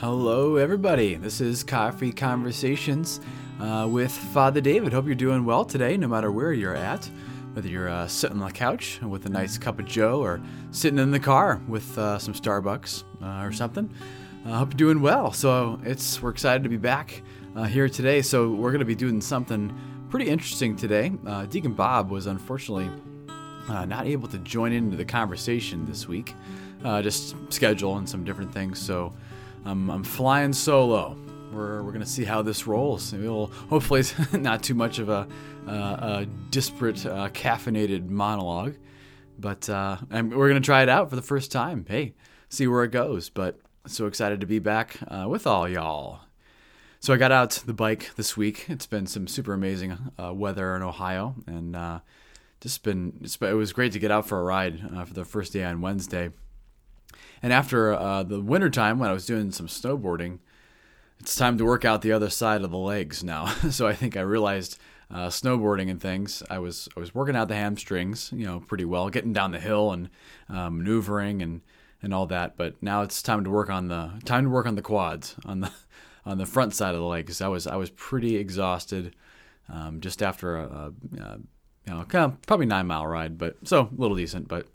Hello, everybody. This is Coffee Conversations uh, with Father David. Hope you're doing well today, no matter where you're at. Whether you're uh, sitting on the couch with a nice cup of Joe or sitting in the car with uh, some Starbucks uh, or something. I hope you're doing well. So it's we're excited to be back uh, here today. So we're going to be doing something pretty interesting today. Uh, Deacon Bob was unfortunately not able to join into the conversation this week, just schedule and some different things. So I'm, I'm flying solo. We're, we're going to see how this rolls. We'll, hopefully, it's not too much of a, uh, a disparate, uh, caffeinated monologue, but uh, we're going to try it out for the first time. Hey, see where it goes. But so excited to be back uh, with all y'all. So I got out the bike this week. It's been some super amazing uh, weather in Ohio, and uh, just been, it was great to get out for a ride for the first day on Wednesday. And after uh, the wintertime, when I was doing some snowboarding, it's time to work out the other side of the legs now. so I think I realized uh, snowboarding and things, I was I was working out the hamstrings, you know, pretty well, getting down the hill and uh, maneuvering and and all that. But now it's time to work on the time to work on the quads on the on the front side of the legs. I was I was pretty exhausted um, just after a, a, a you know kind of probably nine mile ride, but so a little decent, but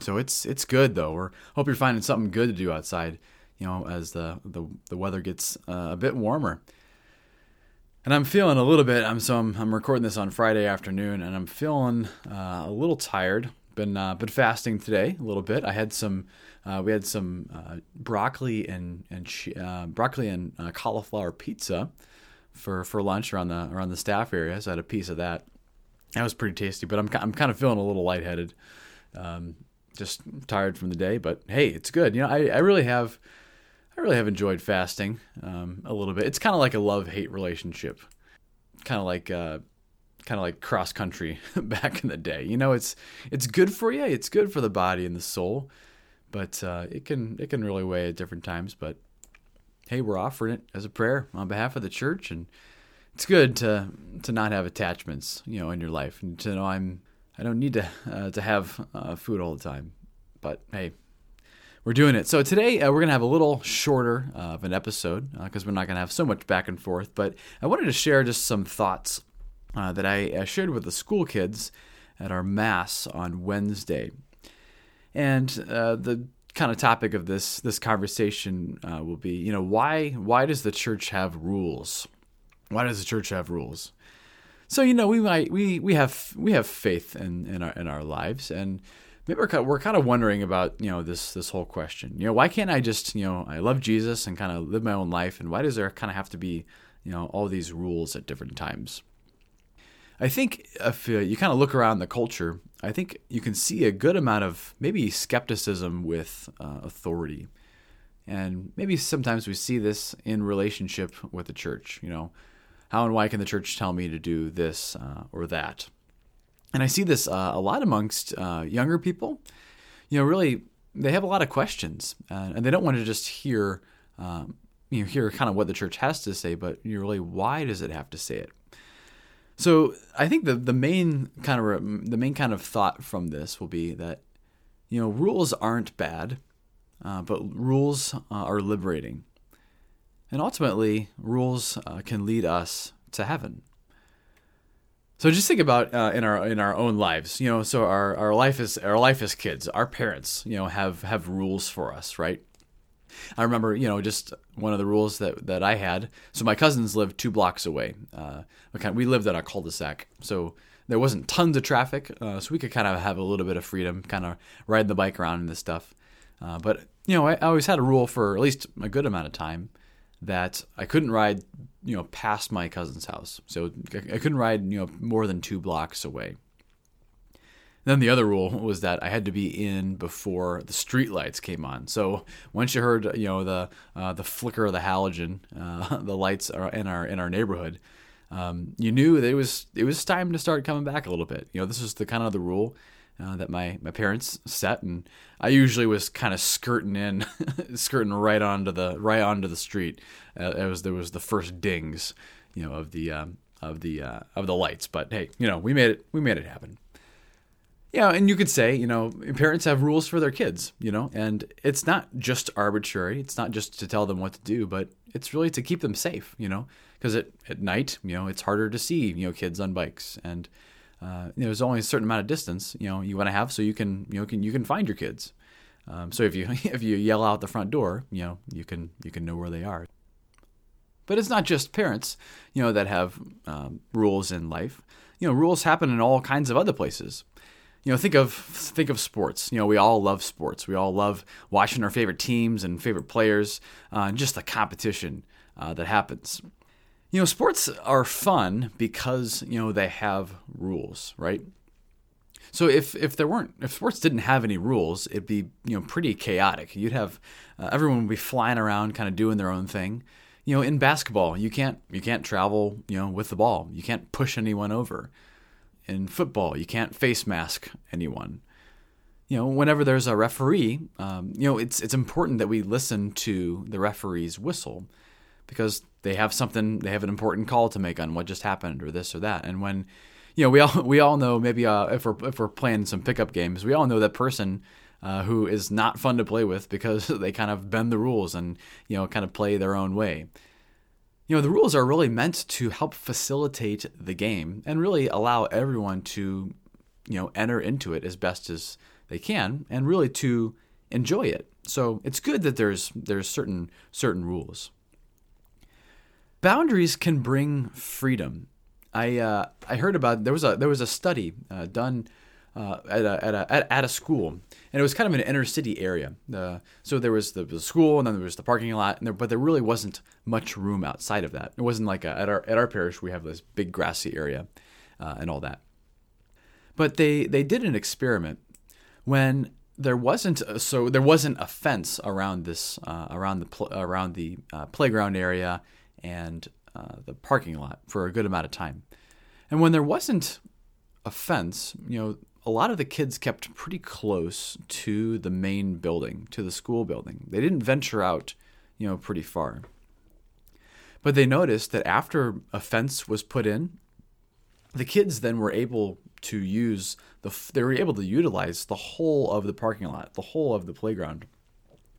so it's it's good though. We're hope you're finding something good to do outside. You know, as the the, the weather gets uh, a bit warmer. And I'm feeling a little bit. I'm so I'm, I'm recording this on Friday afternoon, and I'm feeling uh, a little tired. Been uh, been fasting today a little bit. I had some. Uh, we had some uh, broccoli and and uh, broccoli and cauliflower pizza for for lunch around the around the staff area. So I had a piece of that. That was pretty tasty. But I'm I'm kind of feeling a little lightheaded. Um, just tired from the day, but hey, it's good. You know, I, I really have, I really have enjoyed fasting um, a little bit. It's kind of like a love hate relationship, kind of like, uh, kind of like cross country back in the day. You know, it's it's good for you. It's good for the body and the soul, but uh, it can it can really weigh at different times. But hey, we're offering it as a prayer on behalf of the church, and it's good to to not have attachments, you know, in your life, and to know I'm I don't need to uh, to have uh, food all the time, but hey, we're doing it. So today uh, we're gonna have a little shorter uh, of an episode because uh, we're not gonna have so much back and forth. But I wanted to share just some thoughts uh, that I shared with the school kids at our mass on Wednesday, and the kind of topic of this this conversation will be, you know, why why does the church have rules? Why does the church have rules? So you know, we might we we have we have faith in in our in our lives, and maybe we're we're kind of wondering about you know this this whole question. You know, why can't I just you know I love Jesus and kind of live my own life, and why does there kind of have to be you know all these rules at different times? I think if uh, you kind of look around the culture, I think you can see a good amount of maybe skepticism with uh, authority. And maybe sometimes we see this in relationship with the church. You know, how and why can the church tell me to do this uh, or that? And I see this uh, a lot amongst uh, younger people. You know, really, they have a lot of questions, uh, and they don't want to just hear, um, you know, hear kind of what the church has to say, but you really, why does it have to say it? So I think the the main kind of the main kind of thought from this will be that you know rules aren't bad, uh, but rules uh, are liberating. And ultimately, rules uh, can lead us to heaven. So just think about uh, in our in our own lives, you know. So our, our life is our life as kids. Our parents, you know, have have rules for us, right? I remember, you know, just one of the rules that, that I had. So my cousins lived two blocks away. Uh, we, we lived at a cul-de-sac, so there wasn't tons of traffic, uh, so we could kind of have a little bit of freedom, kind of ride the bike around and this stuff. Uh, but you know, I, I always had a rule for at least a good amount of time that I couldn't ride, you know, past my cousin's house. So I couldn't ride, you know, more than two blocks away. Then the other rule was that I had to be in before the street lights came on. So once you heard, you know, the uh, the flicker of the halogen, uh, the lights are in our in our neighborhood, um, you knew that it was it was time to start coming back a little bit. You know, this was the kind of the rule uh, that my, my parents set, and I usually was kind of skirting in, skirting right onto the right onto the street. Uh, it was there was the first dings, you know, of the um, of the uh, of the lights. But hey, you know, we made it we made it happen. Yeah, and you could say, you know, parents have rules for their kids, you know, and it's not just arbitrary. It's not just to tell them what to do, but it's really to keep them safe, you know, because at, at night, you know, it's harder to see, you know, kids on bikes and uh, there's only a certain amount of distance, you know, you want to have so you can, you know, can you can find your kids. Um, so if you if you yell out the front door, you know, you can you can know where they are. But it's not just parents, you know, that have um, rules in life. You know, rules happen in all kinds of other places. You know, think of think of sports. You know, we all love sports. We all love watching our favorite teams and favorite players, uh, and just the competition uh, that happens. You know, sports are fun because you know they have rules, right? So if if there weren't if sports didn't have any rules, it'd be you know pretty chaotic. You'd have uh, everyone would be flying around, kind of doing their own thing you know, in basketball, you can't you can't travel, you know, with the ball. You can't push anyone over. In football, you can't face mask anyone. You know, whenever there's a referee, um, you know, it's it's important that we listen to the referee's whistle because they have something, they have an important call to make on what just happened or this or that. And when, you know, we all we all know maybe uh, if we're if we're playing some pickup games, we all know that person uh, who is not fun to play with because they kind of bend the rules and you know kind of play their own way. You know, the rules are really meant to help facilitate the game and really allow everyone to you know enter into it as best as they can and really to enjoy it. So it's good that there's there's certain certain rules. Boundaries can bring freedom. I uh, I heard about there was a there was a study uh, done uh, at, a, at, a, at, a school, and it was kind of an inner city area. Uh, so there was the, the, school, and then there was the parking lot, there, but there really wasn't much room outside of that. It wasn't like a, at our at our parish we have this big grassy area, uh, and all that. But they they did an experiment when there wasn't a, so there wasn't a fence around this uh, around the pl- around the uh, playground area and uh, the parking lot for a good amount of time, and when there wasn't a fence, you know, a lot of the kids kept pretty close to the main building, to the school building. They didn't venture out, you know, pretty far. But they noticed that after a fence was put in, the kids then were able to use the they were able to utilize the whole of the parking lot, the whole of the playground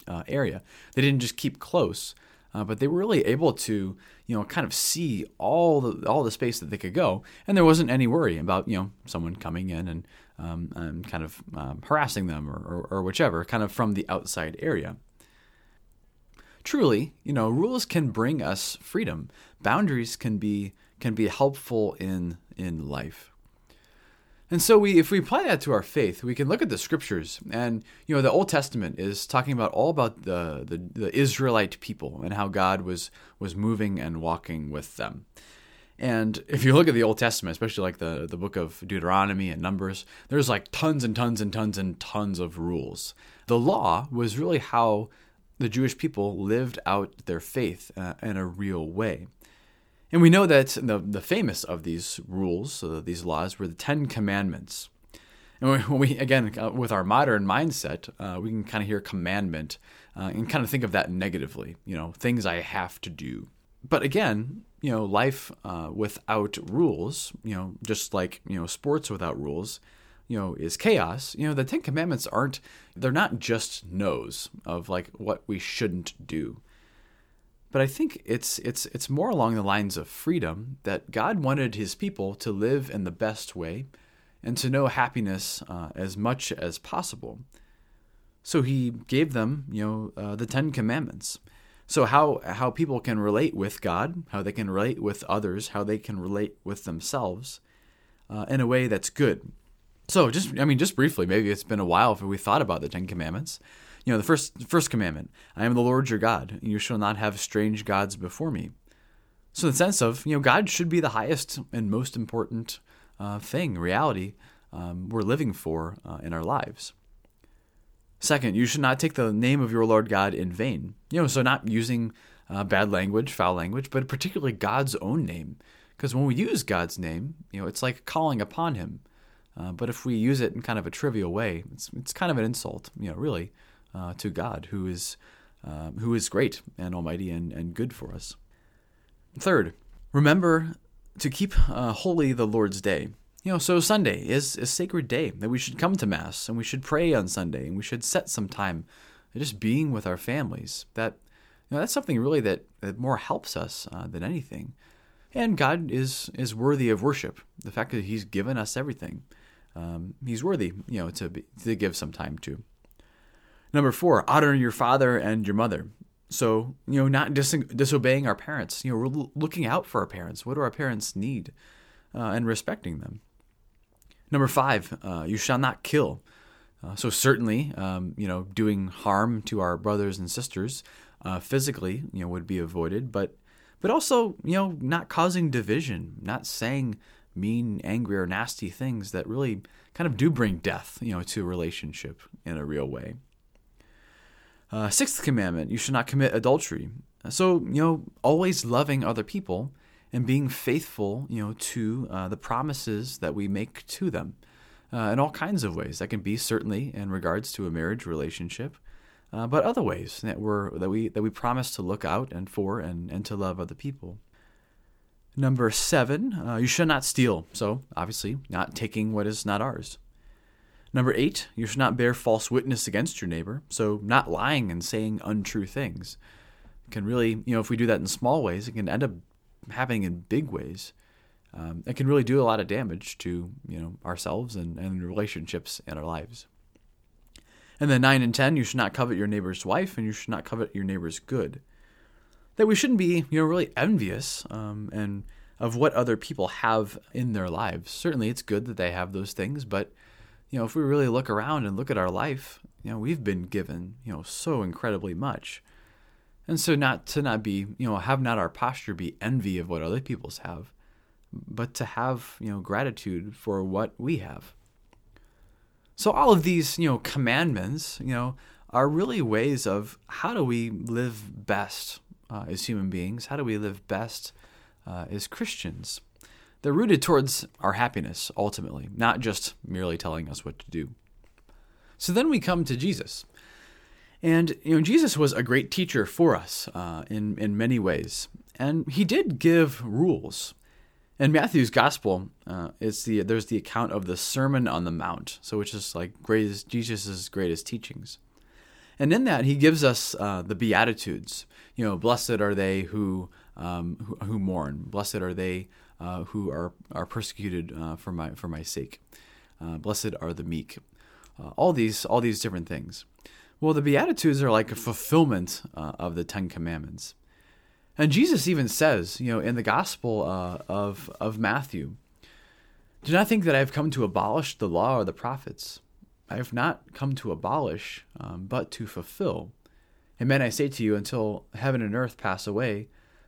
uh, area. They didn't just keep close, uh, but they were really able to you know kind of see all the all the space that they could go, and there wasn't any worry about you know someone coming in and um, and kind of um, harassing them or, or, or whichever, kind of from the outside area. Truly, you know, rules can bring us freedom. Boundaries can be can be helpful in in life. And so we if we apply that to our faith, we can look at the scriptures and you know the Old Testament is talking about all about the the, the Israelite people and how God was was moving and walking with them. And if you look at the Old Testament, especially like the, the book of Deuteronomy and Numbers, there's like tons and tons and tons and tons of rules. The law was really how the Jewish people lived out their faith uh, in a real way. And we know that the, the famous of these rules, so these laws, were the Ten Commandments. And when we, again, uh, with our modern mindset, uh, we can kind of hear commandment uh, and kind of think of that negatively, you know, things I have to do. But again, you know, life uh, without rules, you know, just like, you know, sports without rules, you know, is chaos. You know, the Ten Commandments aren't, they're not just no's of like what we shouldn't do. But I think it's it's it's more along the lines of freedom that God wanted His people to live in the best way, and to know happiness uh, as much as possible. So He gave them, you know, uh, the Ten Commandments, so how how people can relate with God, how they can relate with others, how they can relate with themselves uh, in a way that's good. So just I mean just briefly, maybe it's been a while if we thought about the Ten Commandments. You know, the first first commandment: I am the Lord your God, and you shall not have strange gods before me. So in the sense of you know God should be the highest and most important uh, thing, reality um, we're living for uh, in our lives. Second, you should not take the name of your Lord God in vain. You know, so not using uh, bad language, foul language, but particularly God's own name. Because when we use God's name, you know, it's like calling upon Him. Uh, but if we use it in kind of a trivial way, it's, it's kind of an insult, you know, really, uh, to God, who is uh, who is great and almighty and, and good for us. Third, remember to keep uh, holy the Lord's day. You know, so Sunday is a sacred day that we should come to Mass and we should pray on Sunday and we should set some time just being with our families. That you know, that's something really that, that more helps us uh, than anything. And God is is worthy of worship. The fact that He's given us everything, um, He's worthy, you know, to be, to give some time to. Number four, honor your father and your mother. So you know, not dis- disobeying our parents. You know, we're looking out for our parents. What do our parents need, uh, and respecting them. Number five, uh, you shall not kill. Uh, so certainly, um, you know, doing harm to our brothers and sisters uh, physically, you know, would be avoided. But but also, you know, not causing division, not saying mean, angry, or nasty things that really kind of do bring death, you know, to a relationship in a real way. Uh, sixth commandment: You should not commit adultery. So you know, always loving other people and being faithful, you know, to uh, the promises that we make to them uh, in all kinds of ways. That can be certainly in regards to a marriage relationship, uh, but other ways that we that we that we promise to look out and for and, and to love other people. Number seven, uh, you should not steal. So obviously, not taking what is not ours. Number eight, you should not bear false witness against your neighbor. So not lying and saying untrue things it can really, you know, if we do that in small ways, it can end up happening in big ways. Um, it can really do a lot of damage to you know ourselves and, and relationships in our lives. And then nine and ten, you should not covet your neighbor's wife, and you should not covet your neighbor's good. That we shouldn't be you know really envious um, and of what other people have in their lives. Certainly, it's good that they have those things, but you know if we really look around and look at our life, you know we've been given you know so incredibly much. And so not to not be, you know, have not our posture be envy of what other people's have, but to have, you know, gratitude for what we have. So all of these, you know, commandments, you know, are really ways of how do we live best uh, as human beings? How do we live best uh, as Christians? They're rooted towards our happiness ultimately, not just merely telling us what to do. So then we come to Jesus. And you know, Jesus was a great teacher for us uh, in in many ways, and he did give rules. In Matthew's gospel, uh, it's the there's the account of the Sermon on the Mount, so which is like greatest Jesus's greatest teachings, and in that he gives us uh, the beatitudes. You know, blessed are they who um, who, who, mourn. Blessed are they uh, who are are persecuted uh, for my for my sake. Uh, blessed are the meek. all these all these different things. Well, the Beatitudes are like a fulfillment uh, of the Ten Commandments. And Jesus even says, you know, in the Gospel uh, of, of Matthew, do not think that I have come to abolish the law or the prophets. I have not come to abolish, um, but to fulfill. Amen, I say to you, until heaven and earth pass away,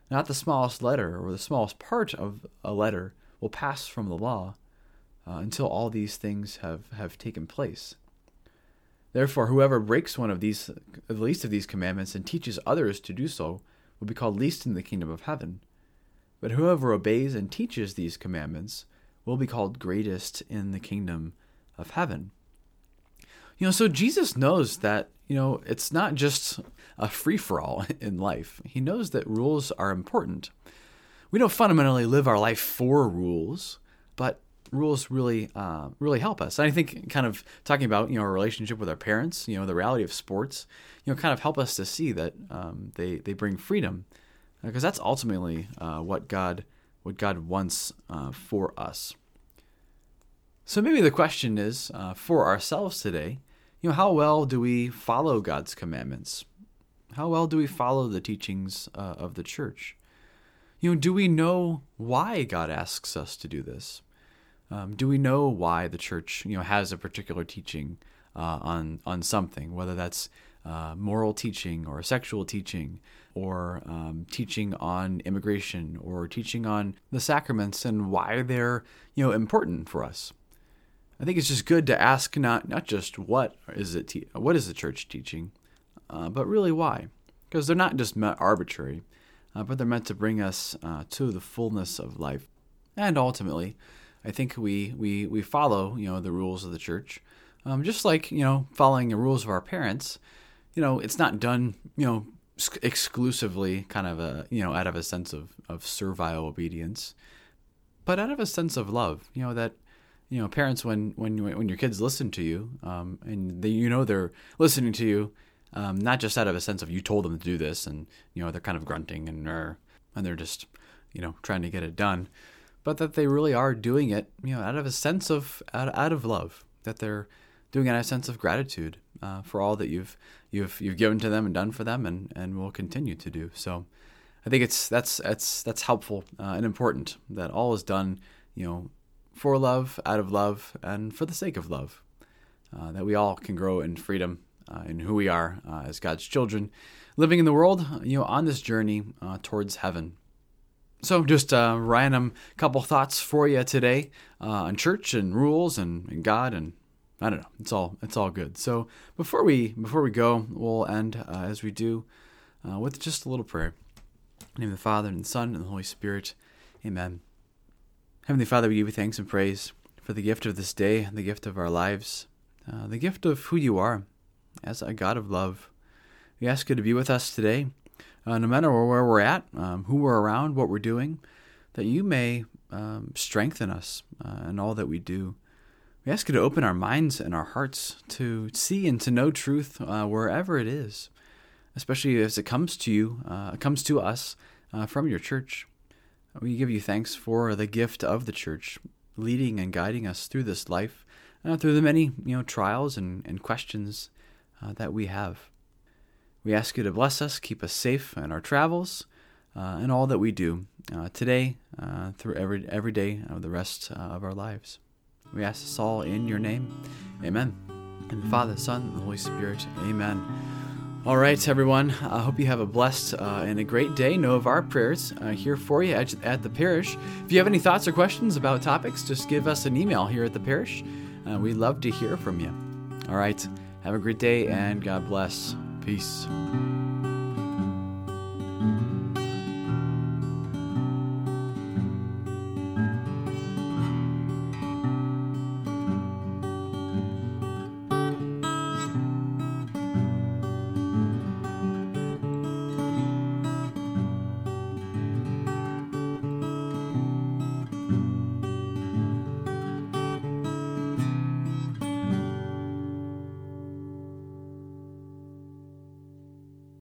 not the smallest letter or the smallest part of a letter will pass from the law uh, until all these things have, have taken place. Therefore, whoever breaks one of these, the least of these commandments, and teaches others to do so, will be called least in the kingdom of heaven. But whoever obeys and teaches these commandments will be called greatest in the kingdom of heaven. You know, so Jesus knows that, you know, it's not just a free for all in life. He knows that rules are important. We don't fundamentally live our life for rules, but rules really uh, really help us. And I think kind of talking about you know our relationship with our parents, you know the reality of sports, you know kind of help us to see that um, they they bring freedom because uh, that's ultimately uh, what God what God wants uh, for us. So maybe the question is uh, for ourselves today, you know how well do we follow God's commandments? How well do we follow the teachings uh, of the church? You know, do we know why God asks us to do this? Um, do we know why the church, you know, has a particular teaching uh, on on something, whether that's uh, moral teaching or sexual teaching or um, teaching on immigration or teaching on the sacraments and why they're you know important for us? I think it's just good to ask not not just what is it te- what is the church teaching, uh, but really why, because they're not just arbitrary, uh, but they're meant to bring us uh, to the fullness of life, and ultimately I think we we we follow you know the rules of the church, um, just like you know following the rules of our parents. You know, it's not done you know exclusively kind of a you know out of a sense of of servile obedience, but out of a sense of love. You know that you know, parents when when when your kids listen to you, um, and they, you know they're listening to you, um, not just out of a sense of you told them to do this, and you know they're kind of grunting and er, and they're just you know trying to get it done, but that they really are doing it, you know, out of a sense of out, out of love, that they're doing it out of a sense of gratitude uh, for all that you've you've you've given to them and done for them, and and will continue to do. So, I think it's that's that's that's helpful uh, and important that all is done, you know, for love, out of love, and for the sake of love. Uh, that we all can grow in freedom uh, in who we are uh, as God's children, living in the world, you know, on this journey uh, towards heaven. So, just a random couple thoughts for you today uh, on church and rules and, and, God and I don't know. It's all it's all good. So before we before we go, we'll end uh, as we do with just a little prayer. In the name of the Father and the Son and the Holy Spirit. Amen. Heavenly Father, we give you thanks and praise for the gift of this day, the gift of our lives, uh, the gift of who you are as a God of love. We ask you to be with us today, uh, no matter where we're at, um, who we're around, what we're doing, that you may um, strengthen us uh, in all that we do. We ask you to open our minds and our hearts to see and to know truth uh, wherever it is, especially as it comes to you, uh, comes to us uh, from your church. We give you thanks for the gift of the church, leading and guiding us through this life, uh, through the many you know trials and, and questions uh, that we have. We ask you to bless us, keep us safe in our travels, uh, and all that we do uh, today, uh, through every every day of the rest uh, of our lives. We ask this all in your name, Amen. And Father, Son, and Holy Spirit, Amen. All right, everyone. I hope you have a blessed uh, and a great day. Know of our prayers uh, here for you at, at, the parish. If you have any thoughts or questions about topics, just give us an email here at the parish. Uh, we'd love to hear from you. All right. Have a great day and God bless. Peace.